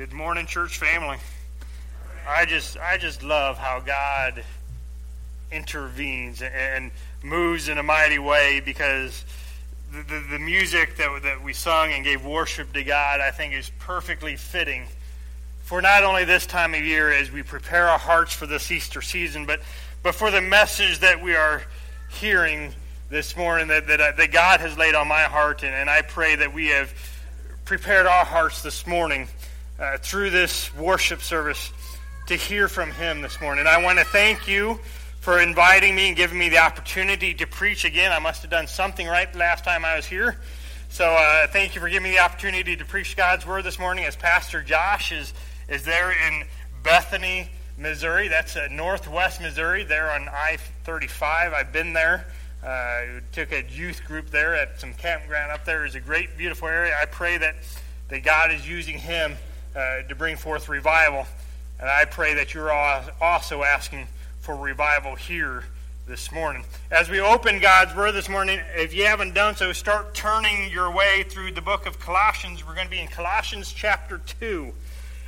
Good morning, church family. I just I just love how God intervenes and moves in a mighty way because the, the, the, music that, that we sung and gave worship to God, I think, is perfectly fitting for not only this time of year as we prepare our hearts for this Easter season, but, but for the message that we are hearing this morning that, that, uh, that God has laid on my heart. And, and I pray that we have prepared our hearts this morning uh, through this worship service to hear from Him this morning. I want to thank you for inviting me and giving me the opportunity to preach again. I must have done something right the last time I was here. So uh, thank you for giving me the opportunity to preach God's Word this morning as Pastor Josh is, is there in Bethany, Missouri. That's uh, northwest Missouri, there on I 35. I've been there. Uh, took a youth group there at some campground up there. It's a great, beautiful area. I pray that, that God is using him uh, to bring forth revival. And I pray that you're also asking for revival here this morning. As we open God's Word this morning, if you haven't done so, start turning your way through the book of Colossians. We're going to be in Colossians chapter 2.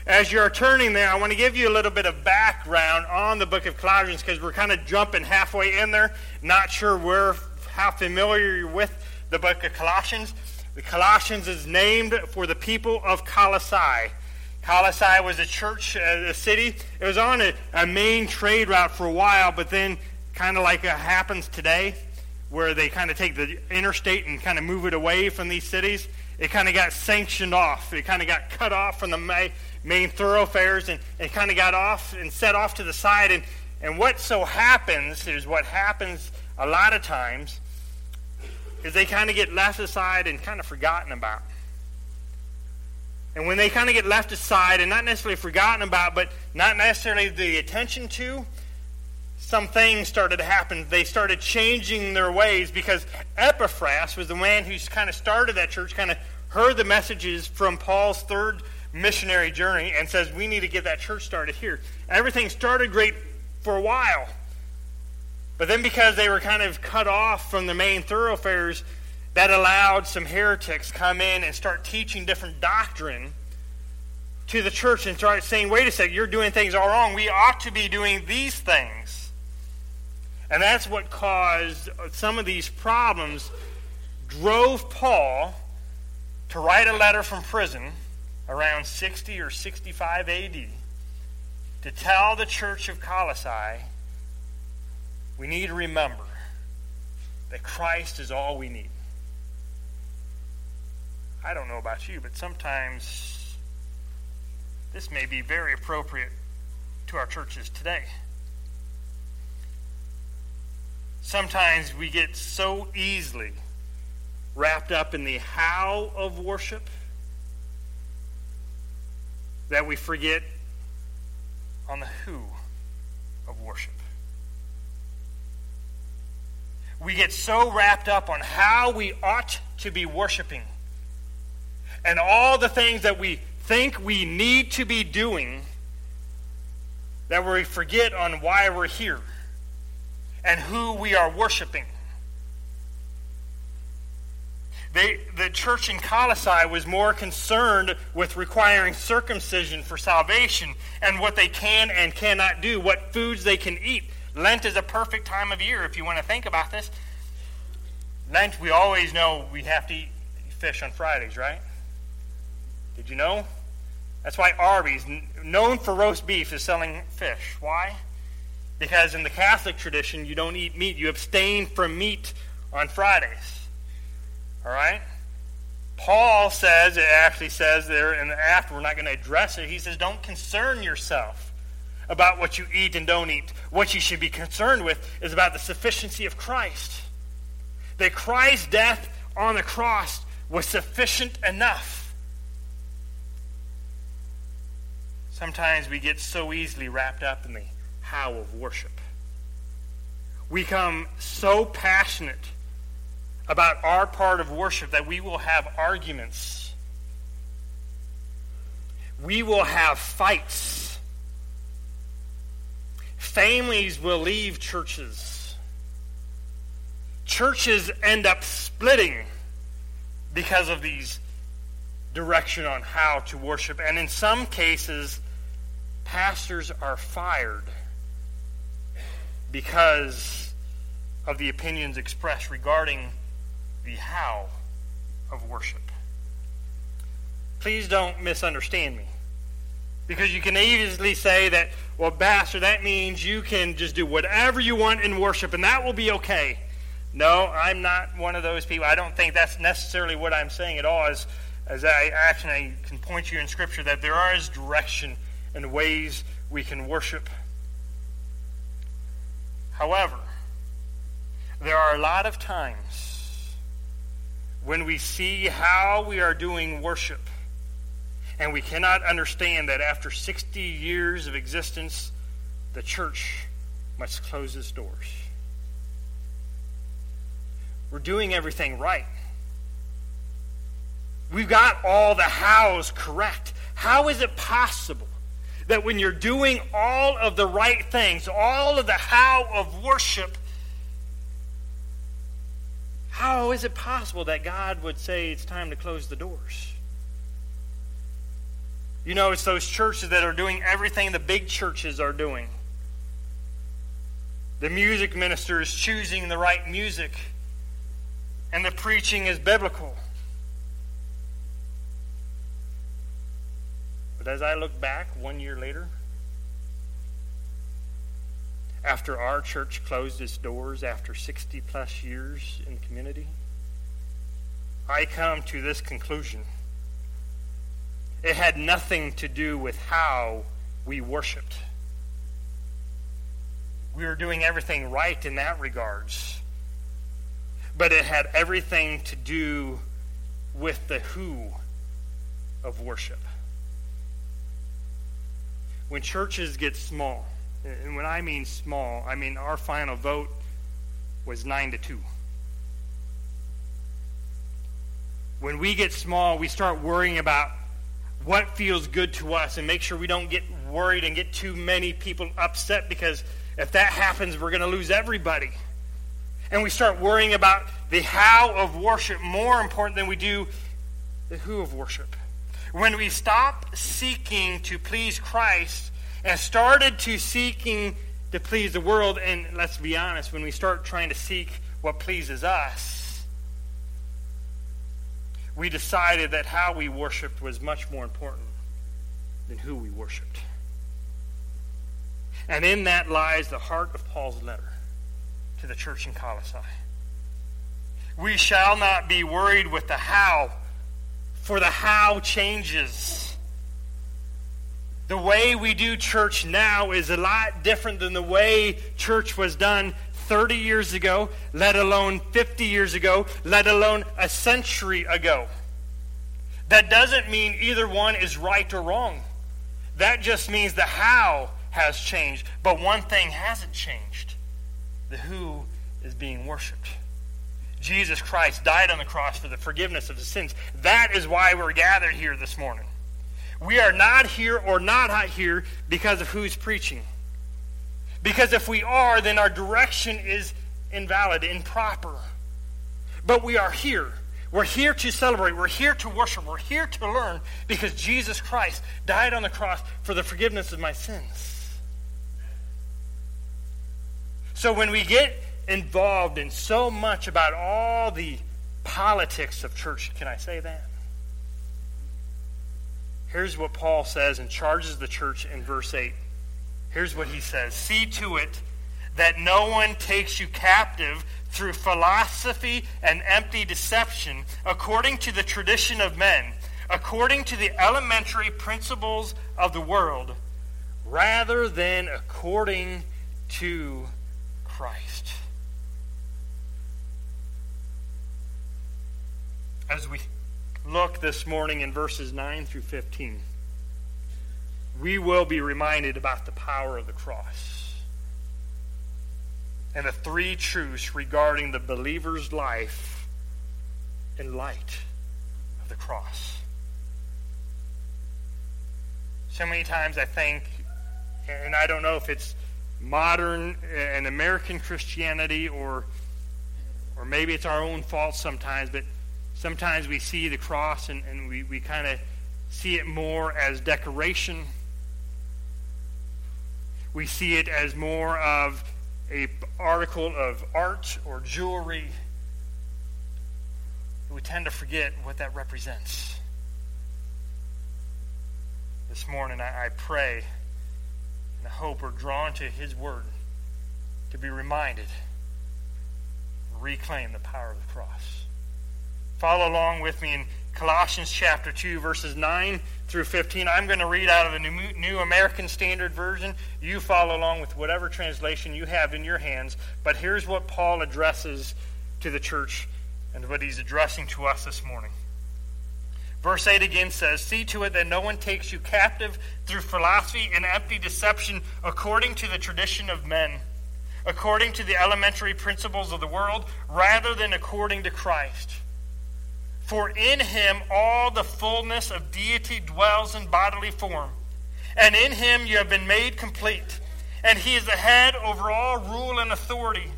As you're turning there, I want to give you a little bit of background on the book of Colossians because we're kind of jumping halfway in there. Not sure where, how familiar you're with the book of Colossians. The Colossians is named for the people of Colossae. Colossae was a church, uh, a city. It was on a, a main trade route for a while, but then, kind of like it happens today, where they kind of take the interstate and kind of move it away from these cities, it kind of got sanctioned off. It kind of got cut off from the main thoroughfares and, and kind of got off and set off to the side. And, and what so happens is what happens a lot of times is they kind of get left aside and kind of forgotten about. And when they kind of get left aside and not necessarily forgotten about, but not necessarily the attention to, some things started to happen. They started changing their ways because Epaphras was the man who kind of started that church, kind of heard the messages from Paul's third missionary journey and says, We need to get that church started here. Everything started great for a while. But then, because they were kind of cut off from the main thoroughfares, that allowed some heretics come in and start teaching different doctrine to the church and start saying, wait a second, you're doing things all wrong. We ought to be doing these things. And that's what caused uh, some of these problems, drove Paul to write a letter from prison around 60 or 65 AD to tell the church of Colossae we need to remember that Christ is all we need. I don't know about you, but sometimes this may be very appropriate to our churches today. Sometimes we get so easily wrapped up in the how of worship that we forget on the who of worship. We get so wrapped up on how we ought to be worshiping and all the things that we think we need to be doing that we forget on why we're here and who we are worshiping. They, the church in Colossae was more concerned with requiring circumcision for salvation and what they can and cannot do, what foods they can eat. Lent is a perfect time of year if you want to think about this. Lent, we always know we have to eat fish on Fridays, right? Did you know? That's why Arby's, known for roast beef, is selling fish. Why? Because in the Catholic tradition, you don't eat meat. You abstain from meat on Fridays. All right? Paul says, it actually says there, and after we're not going to address it, he says, don't concern yourself about what you eat and don't eat. What you should be concerned with is about the sufficiency of Christ. That Christ's death on the cross was sufficient enough. Sometimes we get so easily wrapped up in the how of worship. We come so passionate about our part of worship that we will have arguments. We will have fights. Families will leave churches. Churches end up splitting because of these direction on how to worship. And in some cases, pastors are fired because of the opinions expressed regarding the how of worship. Please don't misunderstand me. Because you can easily say that, well, Pastor, that means you can just do whatever you want in worship and that will be okay. No, I'm not one of those people. I don't think that's necessarily what I'm saying at all. As, as I actually can point you in Scripture that there is direction and ways we can worship. However, there are a lot of times when we see how we are doing worship and we cannot understand that after 60 years of existence, the church must close its doors. We're doing everything right. We've got all the hows correct. How is it possible that when you're doing all of the right things, all of the how of worship, how is it possible that God would say it's time to close the doors? You know, it's those churches that are doing everything the big churches are doing. The music minister is choosing the right music, and the preaching is biblical. But as I look back one year later, after our church closed its doors after 60 plus years in the community, I come to this conclusion it had nothing to do with how we worshiped. We were doing everything right in that regards. But it had everything to do with the who of worship. When churches get small, and when I mean small, I mean our final vote was 9 to 2. When we get small, we start worrying about what feels good to us and make sure we don't get worried and get too many people upset because if that happens, we're going to lose everybody. And we start worrying about the how of worship more important than we do the who of worship. When we stop seeking to please Christ and started to seeking to please the world, and let's be honest, when we start trying to seek what pleases us, we decided that how we worshiped was much more important than who we worshiped. And in that lies the heart of Paul's letter to the church in Colossae. We shall not be worried with the how, for the how changes. The way we do church now is a lot different than the way church was done 30 years ago, let alone 50 years ago, let alone a century ago. That doesn't mean either one is right or wrong. That just means the how has changed. But one thing hasn't changed the who is being worshiped. Jesus Christ died on the cross for the forgiveness of the sins. That is why we're gathered here this morning. We are not here or not here because of who's preaching. Because if we are, then our direction is invalid, improper. But we are here. We're here to celebrate. We're here to worship. We're here to learn because Jesus Christ died on the cross for the forgiveness of my sins. So when we get involved in so much about all the politics of church, can I say that? Here's what Paul says and charges the church in verse 8. Here's what he says See to it that no one takes you captive through philosophy and empty deception, according to the tradition of men, according to the elementary principles of the world, rather than according to Christ. As we look this morning in verses 9 through 15, we will be reminded about the power of the cross and the three truths regarding the believer's life in light of the cross. So many times I think, and I don't know if it's modern uh, and American Christianity or or maybe it's our own fault sometimes, but Sometimes we see the cross and, and we, we kind of see it more as decoration. We see it as more of a article of art or jewelry. We tend to forget what that represents. This morning, I, I pray and hope we're drawn to His Word to be reminded, reclaim the power of the cross. Follow along with me in Colossians chapter 2, verses 9 through 15. I'm going to read out of the New, American Standard Version. You follow along with whatever translation you have in your hands. But here's what Paul addresses to the church and what he's addressing to us this morning. Verse 8 again says, See to it that no one takes you captive through philosophy and empty deception according to the tradition of men, according to the elementary principles of the world, rather than according to Christ. For in him all the fullness of deity dwells in bodily form, and in him you have been made complete. And he is the head over all rule and authority.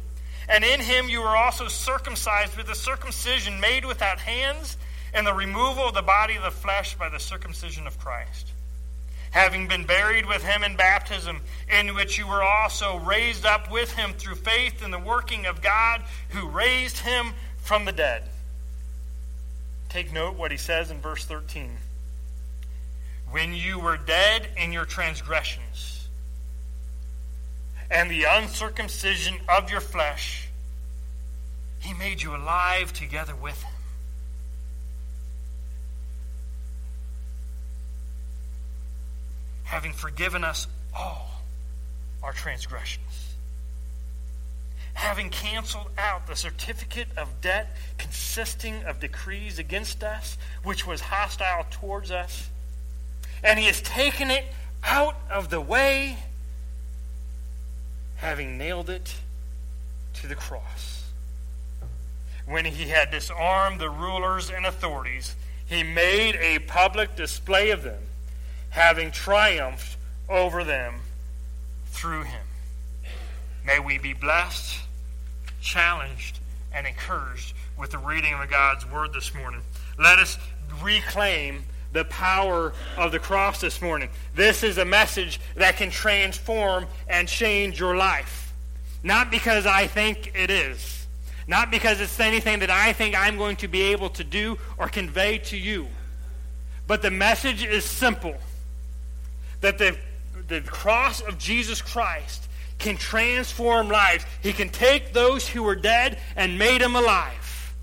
And in him you were also circumcised with a circumcision made without hands, and the removal of the body of the flesh by the circumcision of Christ. Having been buried with him in baptism, in which you were also raised up with him through faith in the working of God who raised him from the dead Take note what he says in verse 13. When you were dead in your transgressions and the uncircumcision of your flesh, he made you alive together with him. Having forgiven us all our transgressions having canceled out the certificate of debt consisting of decrees against us, which was hostile towards us, and he has taken it out of the way, having nailed it to the cross. When he had disarmed the rulers and authorities, he made a public display of them, having triumphed over them through him. May we be blessed challenged and encouraged with the reading of God's Word this morning. Let us reclaim the power of the cross this morning. This is a message that can transform and change your life. Not because I think it is, not because it's anything that I think I'm going to be able to do or convey to you, but the message is simple that the, the cross of Jesus Christ can transform lives. He can take those who were dead and made them alive.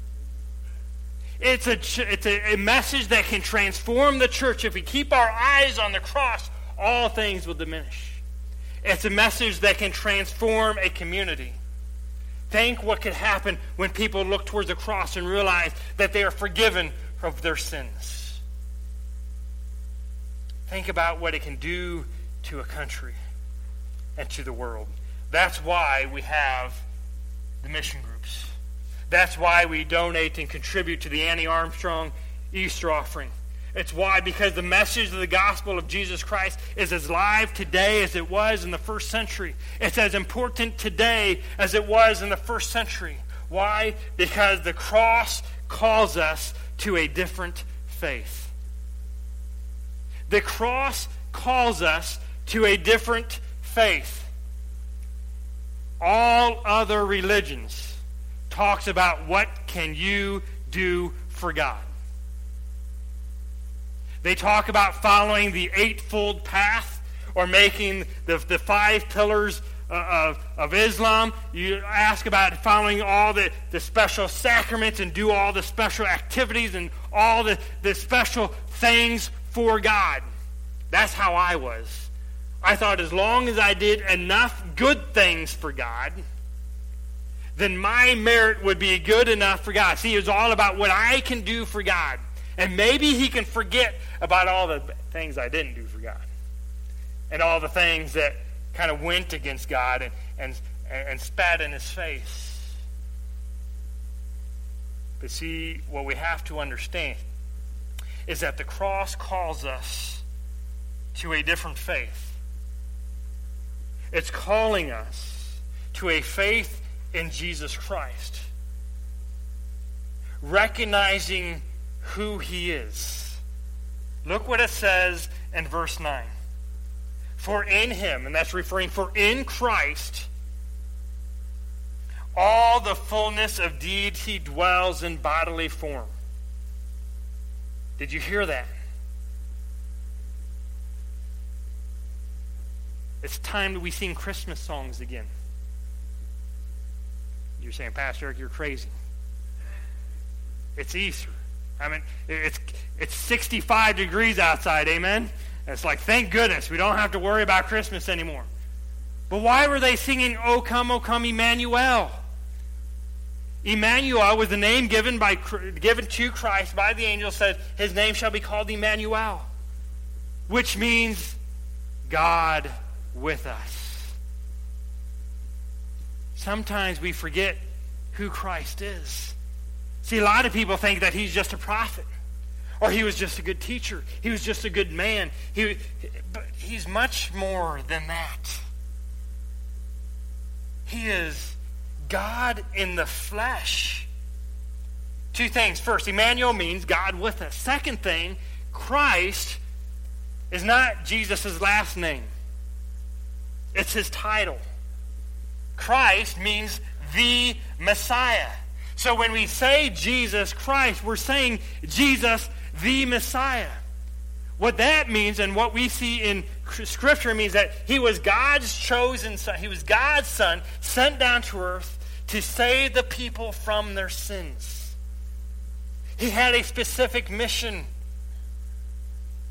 It's a, it's a, a message that can transform the church. If we keep our eyes on the cross, all things will diminish. It's a message that can transform a community. Think what could happen when people look towards the cross and realize that they are forgiven of their sins. Think about what it can do to a country and to the world. That's why we have the mission groups. That's why we donate and contribute to the Annie Armstrong Easter offering. It's why, because the message of the gospel of Jesus Christ is as live today as it was in the first century. It's as important today as it was in the first century. Why? Because the cross calls us to a different faith. The cross calls us to a different faith. All other religions talks about what can you do for God. They talk about following the eightfold path or making the, the five pillars uh, of, of Islam. You ask about following all the, the special sacraments and do all the special activities and all the, the special things for God. That's how I was. I thought as long as I did enough good things for God, then my merit would be good enough for God. See, it's all about what I can do for God. And maybe he can forget about all the things I didn't do for God. And all the things that kind of went against God and, and, and spat in his face. But see, what we have to understand is that the cross calls us to a different faith. It's calling us to a faith in Jesus Christ. recognizing who he is. Look what it says in verse 9. For in him, and that's referring for in Christ, all the fullness of deity dwells in bodily form. Did you hear that? It's time that we sing Christmas songs again. You're saying, Pastor Eric, you're crazy. It's Easter. I mean, it's, it's 65 degrees outside, amen? It's like, thank goodness, we don't have to worry about Christmas anymore. But why were they singing, O come, O come, Emmanuel? Emmanuel was the name given, by, given to Christ by the angel, said, His name shall be called Emmanuel, which means God with us. Sometimes we forget who Christ is. See, a lot of people think that he's just a prophet or he was just a good teacher. He was just a good man. He, but he's much more than that. He is God in the flesh. Two things. First, Emmanuel means God with us. Second thing, Christ is not Jesus' last name, it's his title. Christ means the Messiah. So when we say Jesus Christ, we're saying Jesus the Messiah. What that means and what we see in Scripture means that he was God's chosen son. He was God's son sent down to earth to save the people from their sins. He had a specific mission,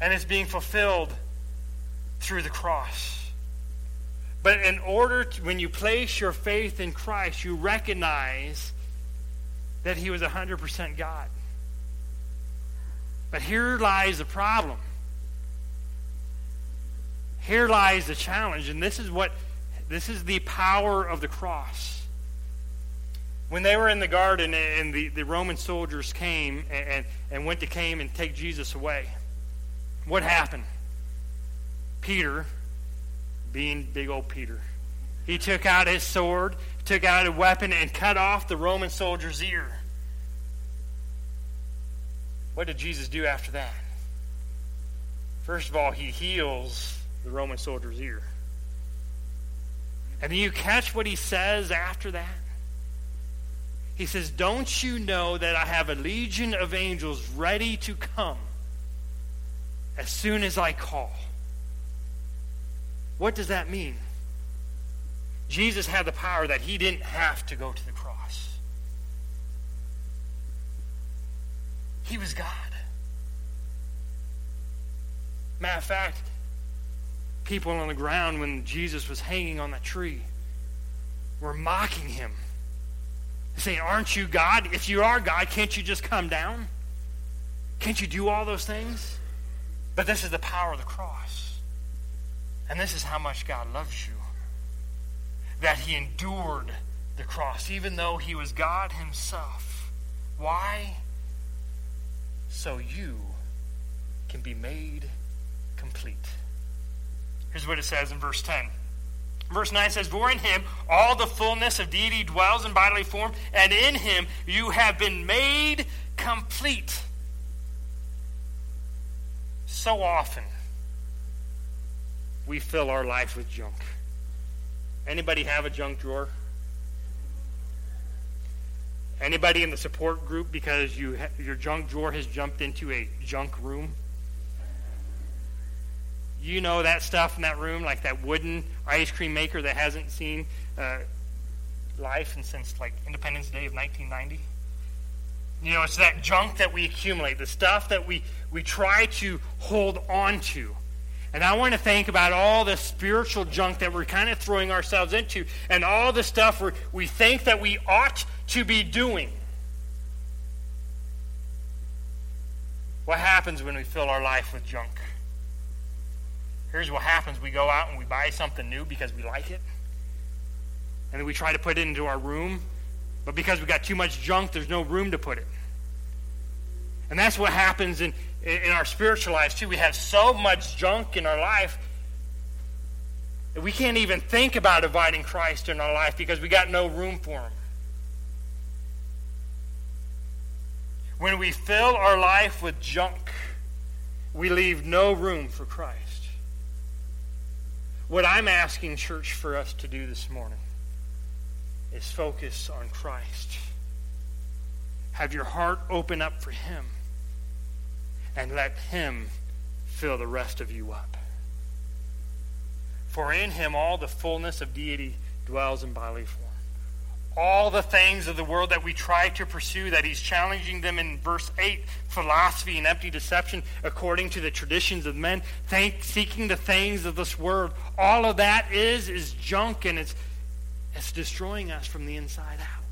and it's being fulfilled through the cross. But in order to, when you place your faith in Christ, you recognize that he was 100% God. But here lies the problem. Here lies the challenge, and this is what this is the power of the cross. When they were in the garden and the, the Roman soldiers came and, and, and went to came and take Jesus away, what happened? Peter, being big old Peter, he took out his sword, took out a weapon, and cut off the Roman soldier's ear. What did Jesus do after that? First of all, he heals the Roman soldier's ear. And then you catch what he says after that? He says, Don't you know that I have a legion of angels ready to come as soon as I call? What does that mean? Jesus had the power that he didn't have to go to the cross. He was God. Matter of fact, people on the ground when Jesus was hanging on that tree were mocking him, saying, Aren't you God? If you are God, can't you just come down? Can't you do all those things? But this is the power of the cross. And this is how much God loves you. That he endured the cross, even though he was God himself. Why? so you can be made complete. Here's what it says in verse 10. Verse 9 says, For in him all the fullness of deity dwells in bodily form, and in him you have been made complete. So often we fill our life with junk. Anybody have a junk drawer? Anybody in the support group because you ha- your junk drawer has jumped into a junk room? You know that stuff in that room, like that wooden ice cream maker that hasn't seen uh, life since like Independence Day of 1990. You know, it's that junk that we accumulate, the stuff that we, we try to hold on to. And I want to think about all the spiritual junk that we're kind of throwing ourselves into and all the stuff we we think that we ought to be doing. What happens when we fill our life with junk? Here's what happens we go out and we buy something new because we like it. And then we try to put it into our room. But because we've got too much junk, there's no room to put it. And that's what happens in, in our spiritual lives, too. We have so much junk in our life that we can't even think about inviting Christ in our life because we got no room for him. When we fill our life with junk, we leave no room for Christ. What I'm asking, church, for us to do this morning is focus on Christ. Have your heart open up for Him and let Him fill the rest of you up. For in Him all the fullness of deity dwells in bodily form all the things of the world that we try to pursue, that he's challenging them in verse 8 philosophy and empty deception according to the traditions of men, think, seeking the things of this world. All of that is, is junk and it's, it's destroying us from the inside out.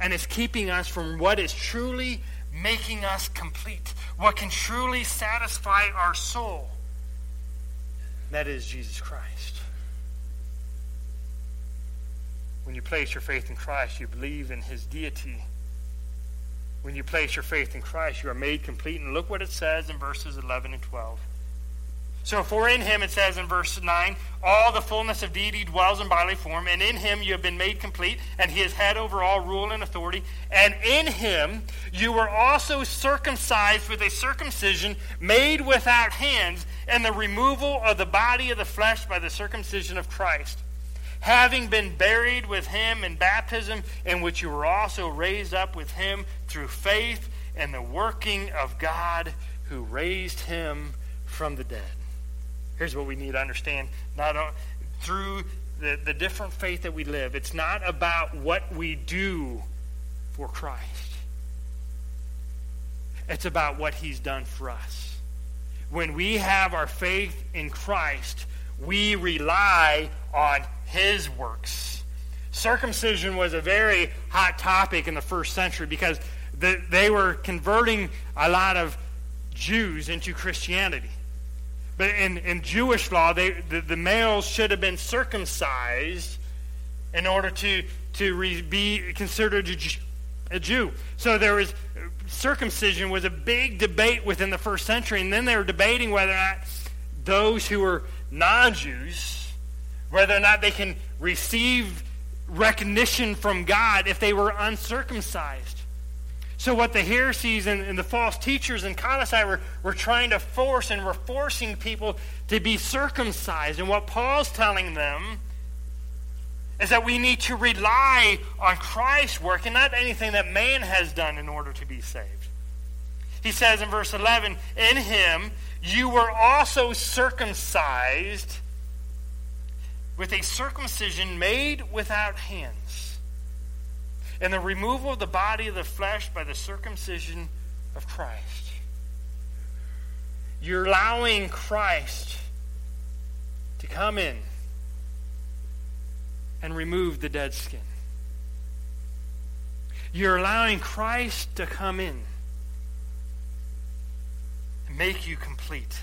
And it's keeping us from what is truly making us complete, what can truly satisfy our soul. That is Jesus Christ. When you place your faith in Christ, you believe in his deity. When you place your faith in Christ, you are made complete. And look what it says in verses 11 and 12. So, for in him, it says in verse 9, all the fullness of deity dwells in bodily form, and in him you have been made complete, and he is head over all rule and authority. And in him you were also circumcised with a circumcision made without hands, and the removal of the body of the flesh by the circumcision of Christ having been buried with him in baptism, in which you were also raised up with him through faith and the working of God who raised him from the dead. Here's what we need to understand. Not through the, the different faith that we live, it's not about what we do for Christ. It's about what he's done for us. When we have our faith in Christ, we rely on his works. Circumcision was a very hot topic in the first century because the, they were converting a lot of Jews into Christianity. But in, in Jewish law, they, the, the males should have been circumcised in order to, to re, be considered a Jew. So there was circumcision was a big debate within the first century, and then they were debating whether or not those who were non-Jews whether or not they can receive recognition from God if they were uncircumcised. So, what the heresies and, and, the false teachers in Colossae were, were trying to force and were forcing people to be circumcised. And what Paul's telling them is that we need to rely on Christ's work and not anything that man has done in order to be saved. He says in verse 11, In him you were also circumcised with a circumcision made without hands, and the removal of the body of the flesh by the circumcision of Christ. You're allowing Christ to come in and remove the dead skin. You're allowing Christ to come in and make you complete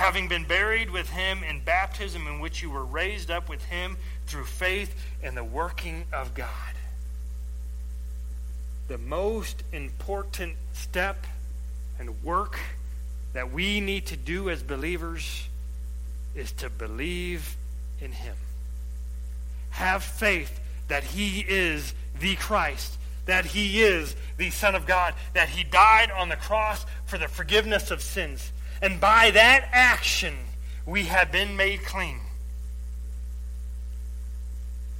having been buried with him in baptism, in which you were raised up with him through faith in the working of God. The most important step and work that we need to do as believers is to believe in him. Have faith that he is the Christ, that he is the Son of God, that he died on the cross for the forgiveness of sins and by that action, we have been made clean.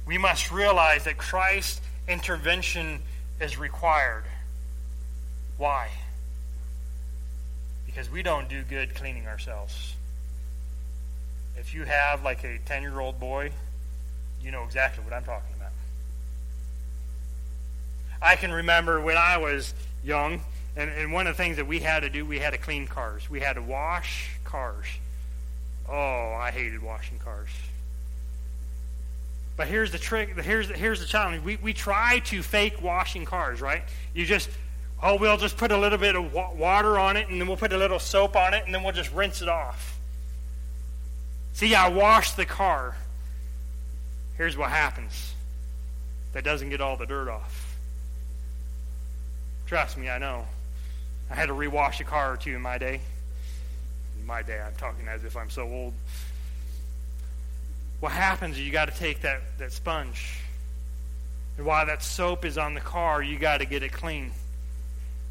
We must realize that Christ's intervention is required. Why? Because we don't do good cleaning ourselves. If you have like a 10 year old boy, you know exactly what I'm talking about. I can remember when I was young, and, and one of the things that we had to do, we had to clean cars. We had to wash cars. Oh, I hated washing cars. But here's the trick. Here's the, here's the challenge. We, we try to fake washing cars, right? You just, oh, we'll just put a little bit of water on it, and then we'll put a little soap on it, and then we'll just rinse it off. See, I washed the car. Here's what happens that doesn't get all the dirt off. Trust me, I know. I had to rewash a car or two in my day. In my day, I'm talking as if I'm so old. What happens is you got to take that, that sponge. And while that soap is on the car, you got to get it clean.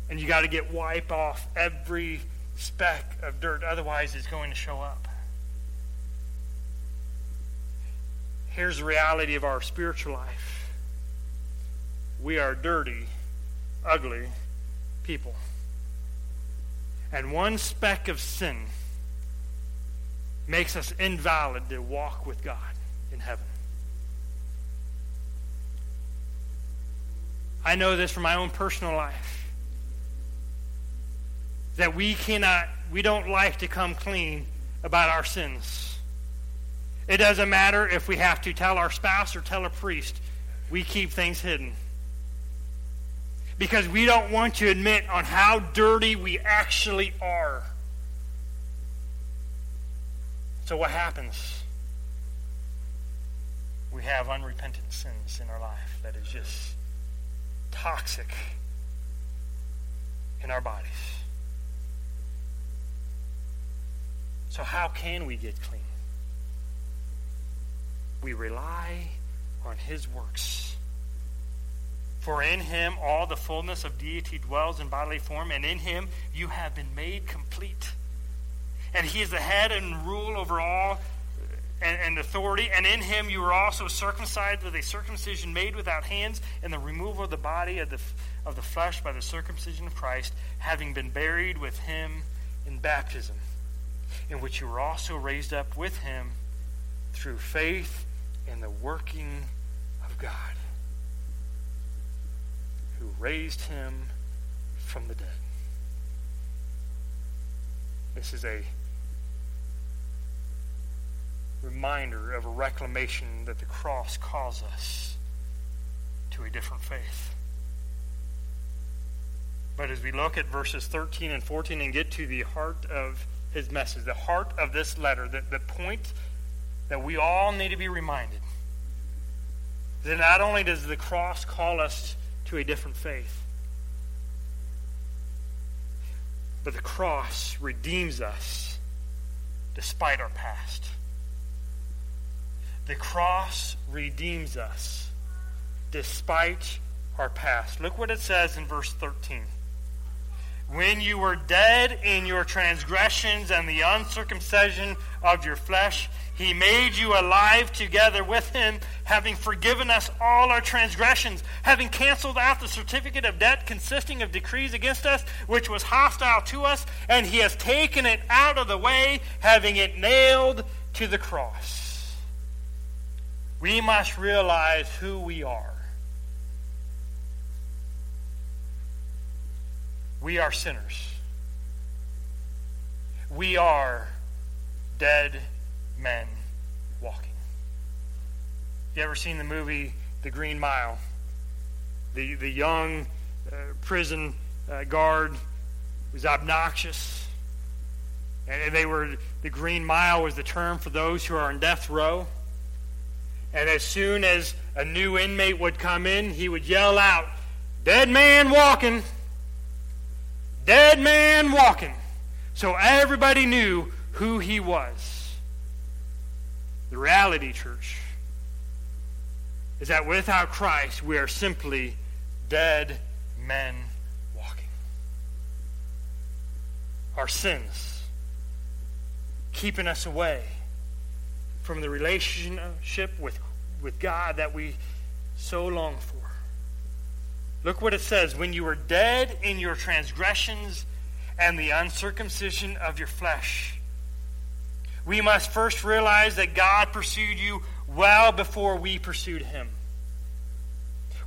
And you got to get wipe off every speck of dirt, otherwise, it's going to show up. Here's the reality of our spiritual life we are dirty, ugly people. And one speck of sin makes us invalid to walk with God in heaven. I know this from my own personal life. That we cannot, we don't like to come clean about our sins. It doesn't matter if we have to tell our spouse or tell a priest, we keep things hidden. Because we don't want to admit on how dirty we actually are. So, what happens? We have unrepentant sins in our life that is just toxic in our bodies. So, how can we get clean? We rely on His works. For in Him all the fullness of deity dwells in bodily form, and in Him you have been made complete. And He is the head and rule over all uh, and, and, authority, and in him you were also circumcised with a circumcision made without hands, and the removal of the body of the, of the flesh by the circumcision of Christ, having been buried with him in baptism, in which you were also raised up with him through faith in the working of God, who raised him from the dead. This is a reminder of a reclamation that the cross calls us to a different faith. But as we look at verses 13 and 14 and get to the heart of his message, the heart of this letter, the, the point that we all need to be reminded that not only does the cross call us to a different faith, but the cross redeems us despite our past. The cross redeems us despite our past. Look what it says in verse 13. When you were dead in your transgressions and the uncircumcision of your flesh, he made you alive together with him, having forgiven us all our transgressions, having canceled out the certificate of debt consisting of decrees against us, which was hostile to us, and he has taken it out of the way, having it nailed to the cross we must realize who we are. We are sinners. We are dead men walking. You ever seen the movie The Green Mile? The, the young uh, prison uh, guard was obnoxious. And they were, the Green Mile was the term for those who are on death row. And as soon as a new inmate would come in, he would yell out, Dead man walking! Dead man walking! So everybody knew who he was. The reality, church, is that without Christ, we are simply dead men walking. Our sins keeping us away from the relationship with, with God that we so long for. Look what it says when you were dead in your transgressions and the uncircumcision of your flesh. We must first realize that God pursued you well before we pursued him.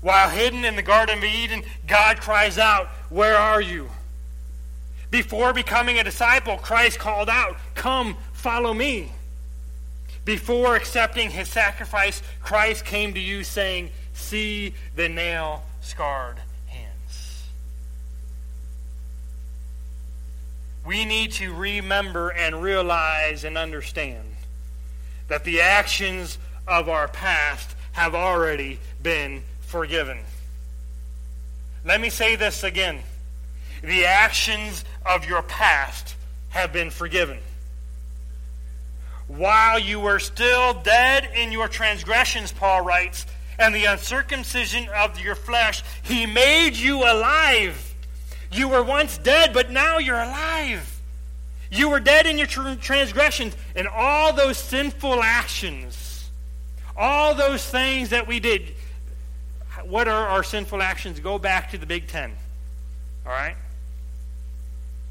While hidden in the Garden of Eden, God cries out, Where are you? Before becoming a disciple, Christ called out, Come, follow me. Before accepting his sacrifice, Christ came to you saying, See the nail scarred hands. We need to remember and realize and understand that the actions of our past have already been forgiven. Let me say this again. The actions of your past have been forgiven while you were still dead in your transgressions, Paul writes, and the uncircumcision of your flesh, he made you alive. You were once dead, but now you're alive. You were dead in your transgressions and all those sinful actions, all those things that we did. What are our sinful actions? Go back to the Big Ten. All right?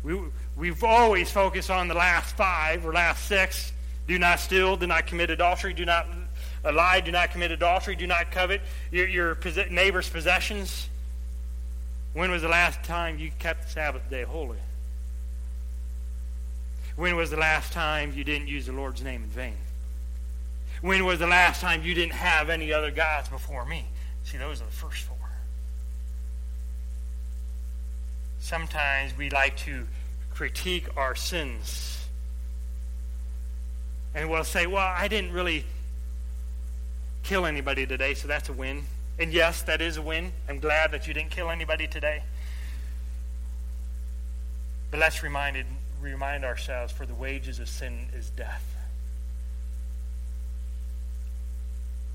We, we've always focused on the last five or last six. Do not steal, do not commit adultery, do not lie, do not commit adultery, do not covet your, your neighbor's possessions. When was the last time you kept the Sabbath day holy? When was the last time you didn't use the Lord's name in vain? When was the last time you didn't have any other gods before me? See, those are the first four. Sometimes we like to critique our sins. And we'll say, well, I didn't really kill anybody today, so that's a win. And yes, that is a win. I'm glad that you didn't kill anybody today. But let's reminded, remind ourselves for the wages of sin is death.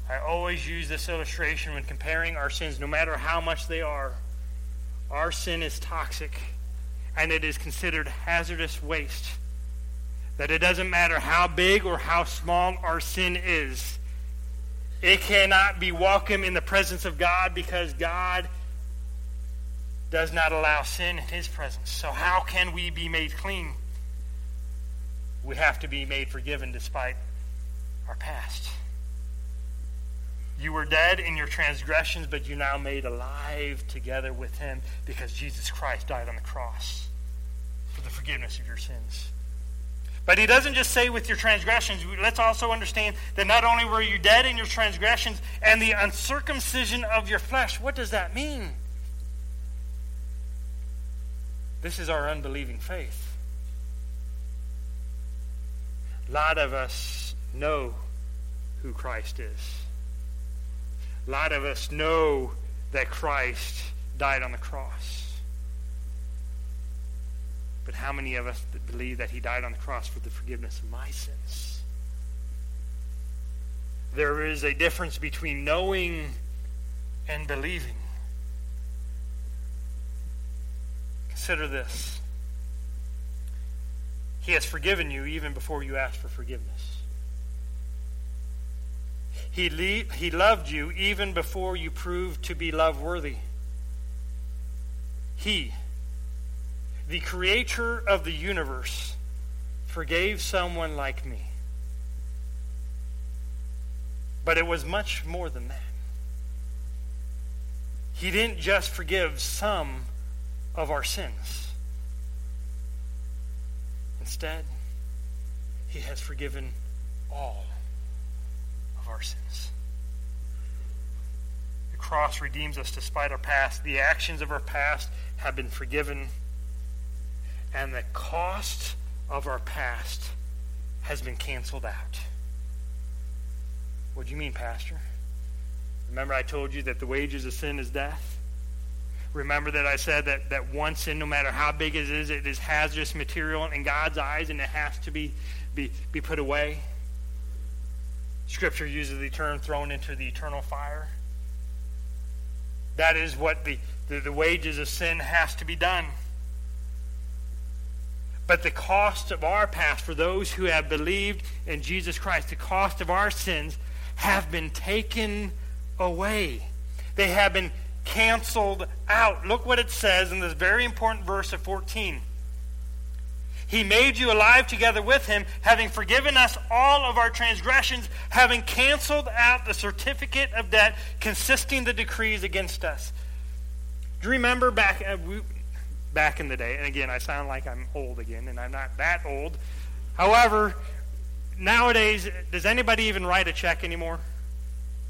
I always use this illustration when comparing our sins, no matter how much they are. Our sin is toxic and it is considered hazardous waste. That it doesn't matter how big or how small our sin is, it cannot be welcome in the presence of God because God does not allow sin in his presence. So, how can we be made clean? We have to be made forgiven despite our past. You were dead in your transgressions, but you now made alive together with him because Jesus Christ died on the cross for the forgiveness of your sins. But he doesn't just say with your transgressions. Let's also understand that not only were you dead in your transgressions and the uncircumcision of your flesh. What does that mean? This is our unbelieving faith. A lot of us know who Christ is. A lot of us know that Christ died on the cross. But how many of us believe that he died on the cross for the forgiveness of my sins? There is a difference between knowing and believing. Consider this. He has forgiven you even before you ask for forgiveness. He, le- he loved you even before you proved to be love worthy. He the creator of the universe, forgave someone like me. But it was much more than that. He didn't just forgive some of our sins. Instead, he has forgiven all of our sins. The cross redeems us despite our past. The actions of our past have been forgiven and the cost of our past has been canceled out. What do you mean, Pastor? Remember, I told you that the wages of sin is death? Remember that I said that, that one sin, no matter how big it is, it is hazardous material in God's eyes and it has to be, be, be put away? Scripture uses the term thrown into the eternal fire. That is what the, the, the wages of sin has to be done. But the cost of our past, for those who have believed in Jesus Christ, the cost of our sins have been taken away. They have been canceled out. Look what it says in this very important verse of 14. He made you alive together with him, having forgiven us all of our transgressions, having canceled out the certificate of debt consisting the decrees against us. Do you remember back? Uh, Back in the day. And again, I sound like I'm old again, and I'm not that old. However, nowadays, does anybody even write a check anymore?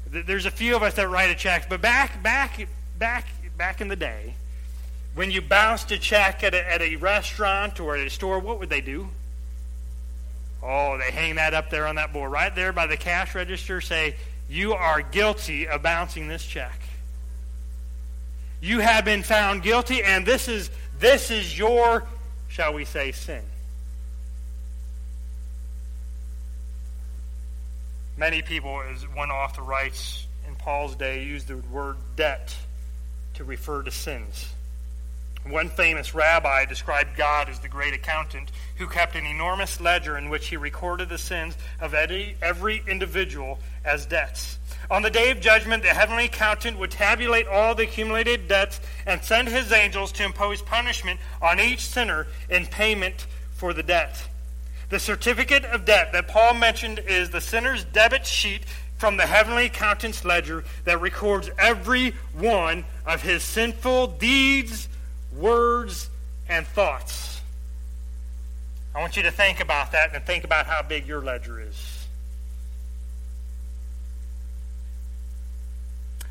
There's a few of us that write a check, but back, back, back, back in the day, when you bounced a check at a, at a restaurant or at a store, what would they do? Oh, they hang that up there on that board, right there by the cash register. Say, you are guilty of bouncing this check. You have been found guilty, and this is this is your, shall we say, sin. Many people, as one author writes in Paul's day, used the word debt to refer to sins. One famous rabbi described God as the great accountant who kept an enormous ledger in which he recorded the sins of every individual as debts. On the day of judgment, the heavenly accountant would tabulate all the accumulated debts and send his angels to impose punishment on each sinner in payment for the debt. The certificate of debt that Paul mentioned is the sinner's debit sheet from the heavenly accountant's ledger that records every one of his sinful deeds words, and thoughts. I want you to think about that and think about how big your ledger is.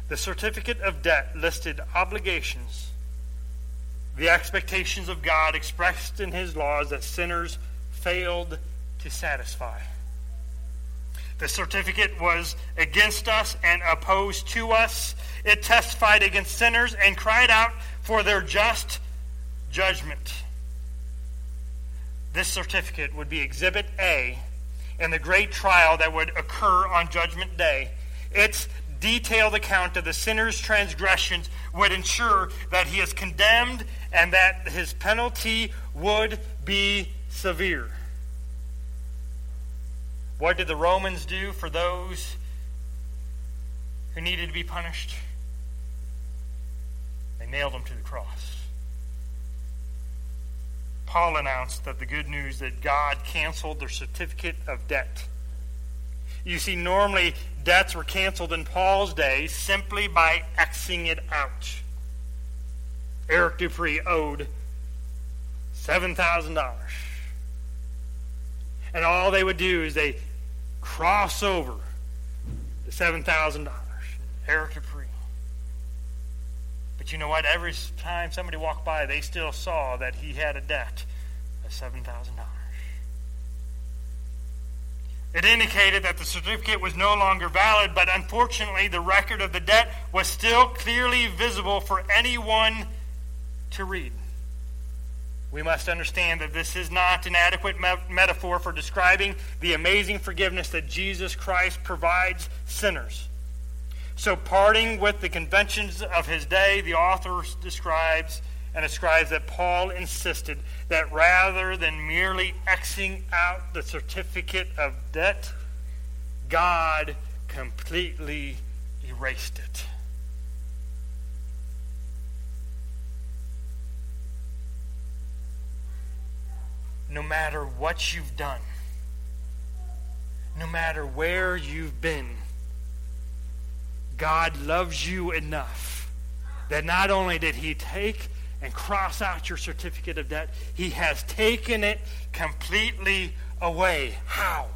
The certificate of debt listed obligations, the expectations of God expressed in his laws that sinners failed to satisfy. The certificate was against us and opposed to us. It testified against sinners and cried out for their just judgment. This certificate would be Exhibit A in the great trial that would occur on Judgment Day. Its detailed account of the sinner's transgressions would ensure that he is condemned and that his penalty would be severe. What did the Romans do for those who needed to be punished? They nailed him to the cross. Paul announced that the good news that God canceled their certificate of debt. You see, normally debts were canceled in Paul's day simply by Xing it out. Eric Dupree owed $7,000. And all they would do is they cross over the $7,000. Eric Dupree but you know what? Every time somebody walked by, they still saw that he had a debt of $7,000. It indicated that the certificate was no longer valid, but unfortunately, the record of the debt was still clearly visible for anyone to read. We must understand that this is not an adequate me- metaphor for describing the amazing forgiveness that Jesus Christ provides sinners. So, parting with the conventions of his day, the author describes and ascribes that Paul insisted that rather than merely Xing out the certificate of debt, God completely erased it. No matter what you've done, no matter where you've been, God loves you enough that not only did he take and cross out your certificate of debt, he has taken it completely away. How?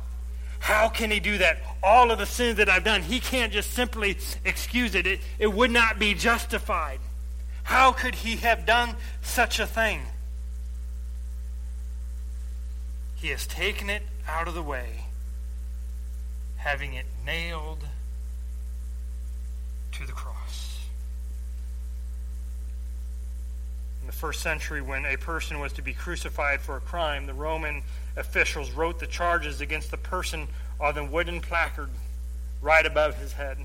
How can he do that? All of the sins that I've done, he can't just simply excuse it. It, it would not be justified. How could he have done such a thing? He has taken it out of the way, having it nailed to the cross. In the first century, when a person was to be crucified for a crime, the Roman officials wrote the charges against the person on the wooden placard right above his head.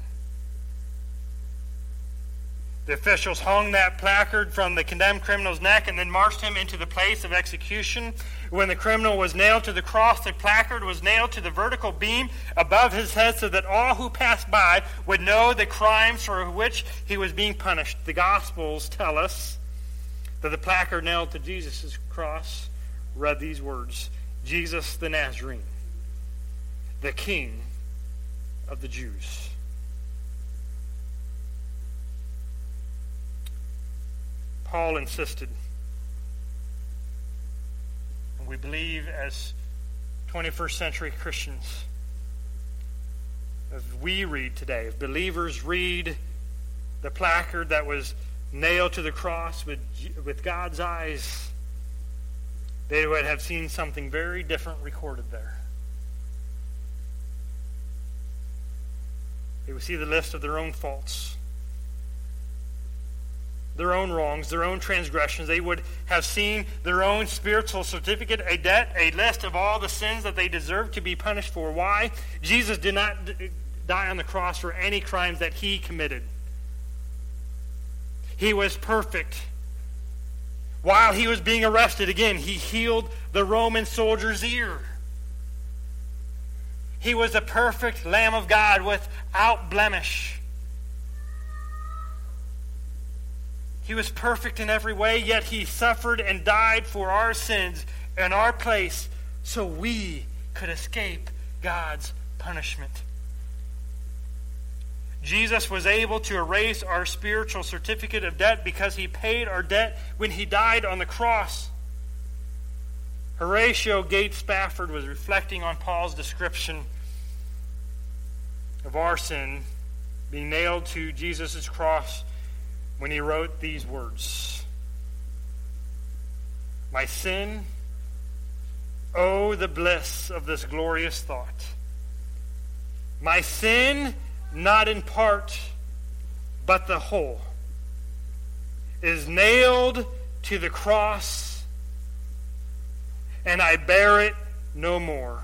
The officials hung that placard from the condemned criminal's neck and then marched him into the place of execution. When the criminal was nailed to the cross, the placard was nailed to the vertical beam above his head so that all who passed by would know the crimes for which he was being punished. The Gospels tell us that the placard nailed to Jesus' cross read these words Jesus the Nazarene, the King of the Jews. Paul insisted. And we believe as 21st century Christians, as we read today, as believers read the placard that was nailed to the cross with, with God's eyes, they would have seen something very different recorded there. They would see the list of their own faults their own wrongs, their own transgressions. They would have seen their own spiritual certificate, a debt, a list of all the sins that they deserve to be punished for. Why? Jesus did not die on the cross for any crimes that he committed. He was perfect. While he was being arrested, again, he healed the Roman soldier's ear. He was a perfect Lamb of God without blemish. He was perfect in every way, yet he suffered and died for our sins in our place so we could escape God's punishment. Jesus was able to erase our spiritual certificate of debt because he paid our debt when he died on the cross. Horatio Gates Spafford was reflecting on Paul's description of our sin being nailed to Jesus' cross when he wrote these words My sin, oh, the bliss of this glorious thought. My sin, not in part, but the whole, is nailed to the cross, and I bear it no more.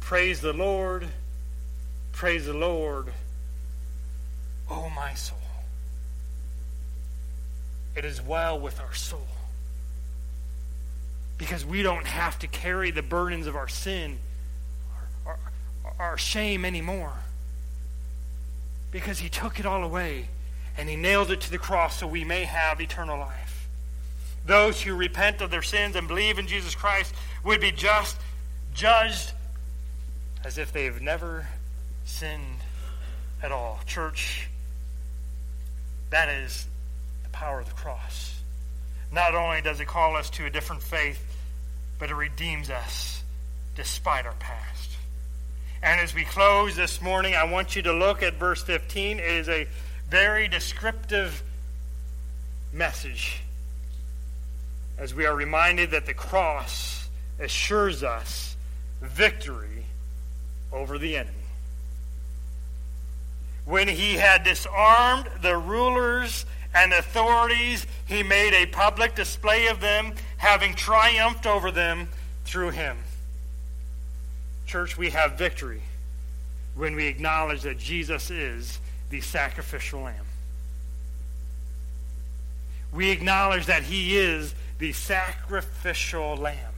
Praise the Lord. Praise the Lord. Oh, my soul. It is well with our soul. Because we don't have to carry the burdens of our sin, our, our, our shame anymore. Because He took it all away and He nailed it to the cross so we may have eternal life. Those who repent of their sins and believe in Jesus Christ would be just judged as if they've never sinned at all. Church, that is the power of the cross. Not only does it call us to a different faith, but it redeems us despite our past. And as we close this morning, I want you to look at verse 15. It is a very descriptive message as we are reminded that the cross assures us victory over the enemy. When he had disarmed the rulers and authorities, he made a public display of them, having triumphed over them through him. Church, we have victory when we acknowledge that Jesus is the sacrificial lamb. We acknowledge that he is the sacrificial lamb.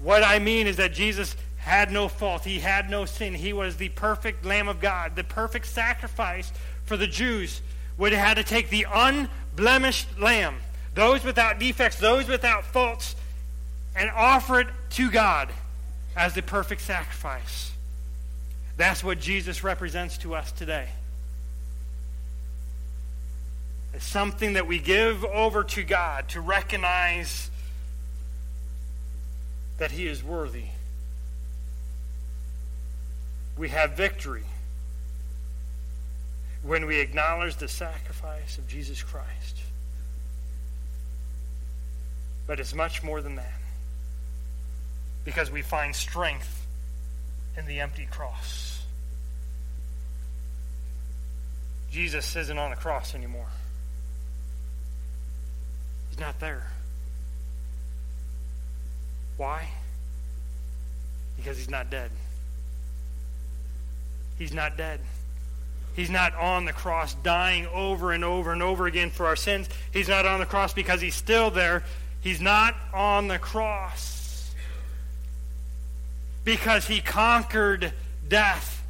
What I mean is that Jesus had no fault. He had no sin. He was the perfect Lamb of God, the perfect sacrifice for the Jews would have had to take the unblemished lamb, those without defects, those without faults, and offer it to God as the perfect sacrifice. That's what Jesus represents to us today. It's something that we give over to God to recognize that He is worthy. We have victory when we acknowledge the sacrifice of Jesus Christ. But it's much more than that. Because we find strength in the empty cross. Jesus isn't on the cross anymore. He's not there. Why? Because he's not dead. He's not dead. He's not on the cross dying over and over and over again for our sins. He's not on the cross because he's still there. He's not on the cross because he conquered death.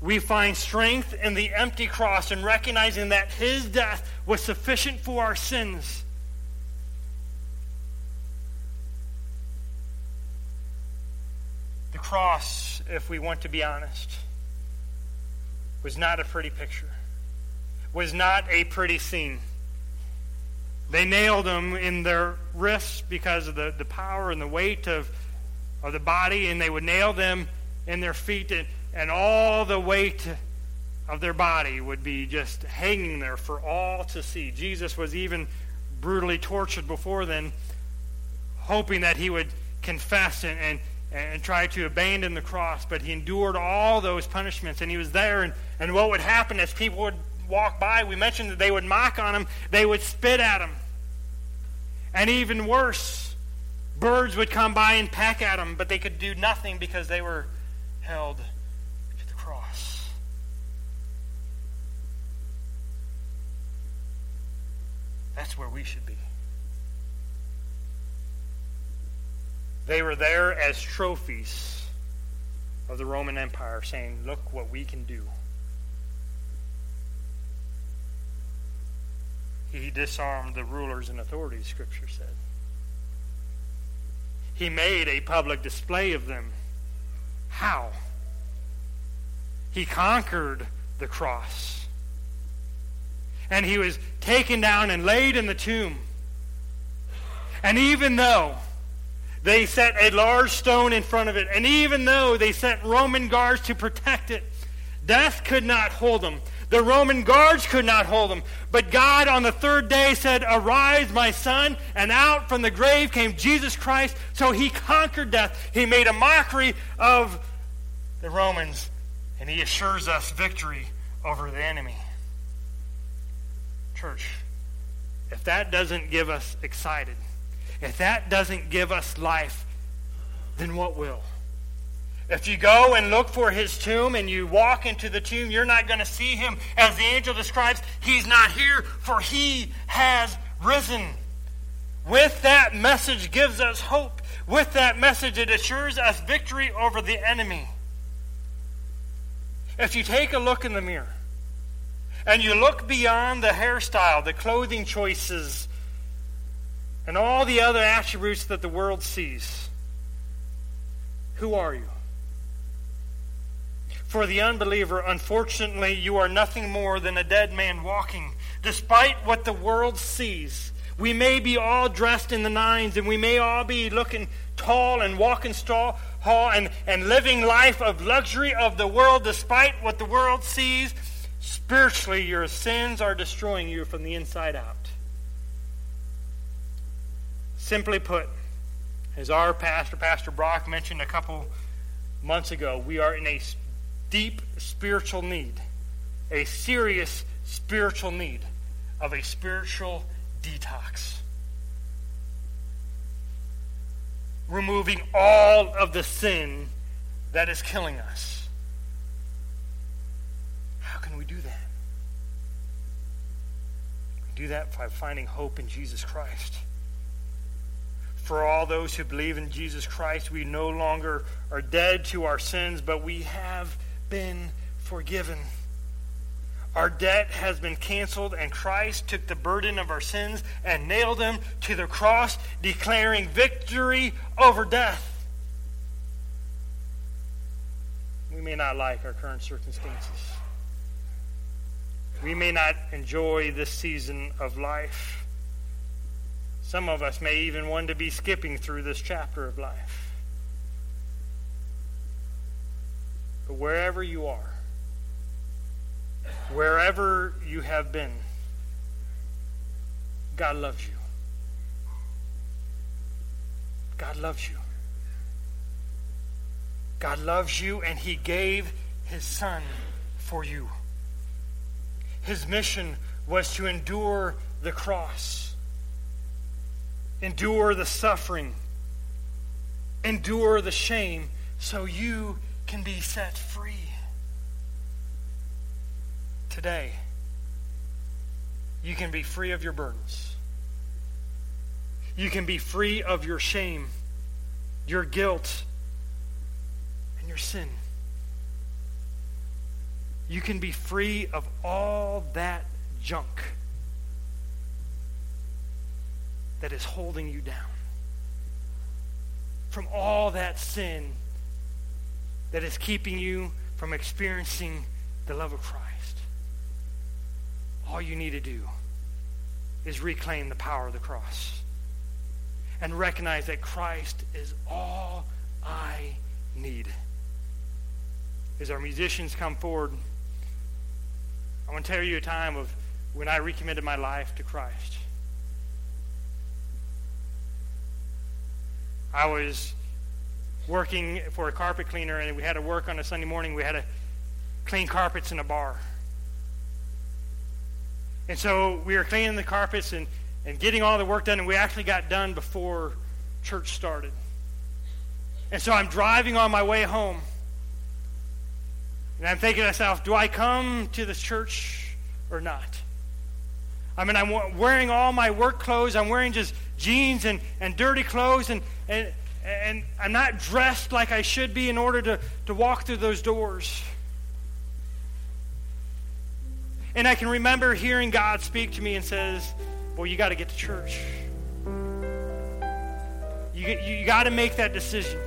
We find strength in the empty cross and recognizing that his death was sufficient for our sins. The cross, if we want to be honest, was not a pretty picture, was not a pretty scene. They nailed them in their wrists because of the, the power and the weight of, of the body, and they would nail them in their feet, and, and all the weight of their body would be just hanging there for all to see. Jesus was even brutally tortured before then, hoping that he would confess and, and, and try to abandon the cross, but he endured all those punishments, and he was there. And, and what would happen as people would walk by, we mentioned that they would mock on him, they would spit at him. And even worse, birds would come by and peck at him, but they could do nothing because they were held to the cross. That's where we should be. They were there as trophies of the Roman Empire, saying, Look what we can do. He disarmed the rulers and authorities, Scripture said. He made a public display of them. How? He conquered the cross. And he was taken down and laid in the tomb. And even though they set a large stone in front of it, and even though they sent Roman guards to protect it, death could not hold them. The Roman guards could not hold him. But God on the third day said, Arise, my son. And out from the grave came Jesus Christ. So he conquered death. He made a mockery of the Romans. And he assures us victory over the enemy. Church, if that doesn't give us excited, if that doesn't give us life, then what will? If you go and look for his tomb and you walk into the tomb, you're not going to see him. As the angel describes, he's not here, for he has risen. With that message gives us hope. With that message, it assures us victory over the enemy. If you take a look in the mirror and you look beyond the hairstyle, the clothing choices, and all the other attributes that the world sees, who are you? For the unbeliever, unfortunately, you are nothing more than a dead man walking. Despite what the world sees, we may be all dressed in the nines and we may all be looking tall and walking tall and, and living life of luxury of the world despite what the world sees. Spiritually, your sins are destroying you from the inside out. Simply put, as our pastor, Pastor Brock, mentioned a couple months ago, we are in a deep spiritual need, a serious spiritual need of a spiritual detox. Removing all of the sin that is killing us. How can we do that? We do that by finding hope in Jesus Christ. For all those who believe in Jesus Christ, we no longer are dead to our sins, but we have been forgiven. Our debt has been canceled, and Christ took the burden of our sins and nailed them to the cross, declaring victory over death. We may not like our current circumstances. We may not enjoy this season of life. Some of us may even want to be skipping through this chapter of life. But wherever you are, wherever you have been, God loves you. God loves you. God loves you, and He gave His Son for you. His mission was to endure the cross, endure the suffering, endure the shame, so you can be set free. Today, you can be free of your burdens. You can be free of your shame, your guilt, and your sin. You can be free of all that junk that is holding you down. From all that sin that is keeping you from experiencing the love of Christ. All you need to do is reclaim the power of the cross and recognize that Christ is all I need. As our musicians come forward, I want to tell you a time of when I recommitted my life to Christ. I was working for a carpet cleaner, and we had to work on a Sunday morning. We had to clean carpets in a bar. And so we were cleaning the carpets and, and getting all the work done, and we actually got done before church started. And so I'm driving on my way home. And I'm thinking to myself, do I come to this church or not? I mean, I'm wearing all my work clothes. I'm wearing just jeans and, and dirty clothes, and, and, and I'm not dressed like I should be in order to, to walk through those doors. And I can remember hearing God speak to me and says, well, you got to get to church. You, you got to make that decision.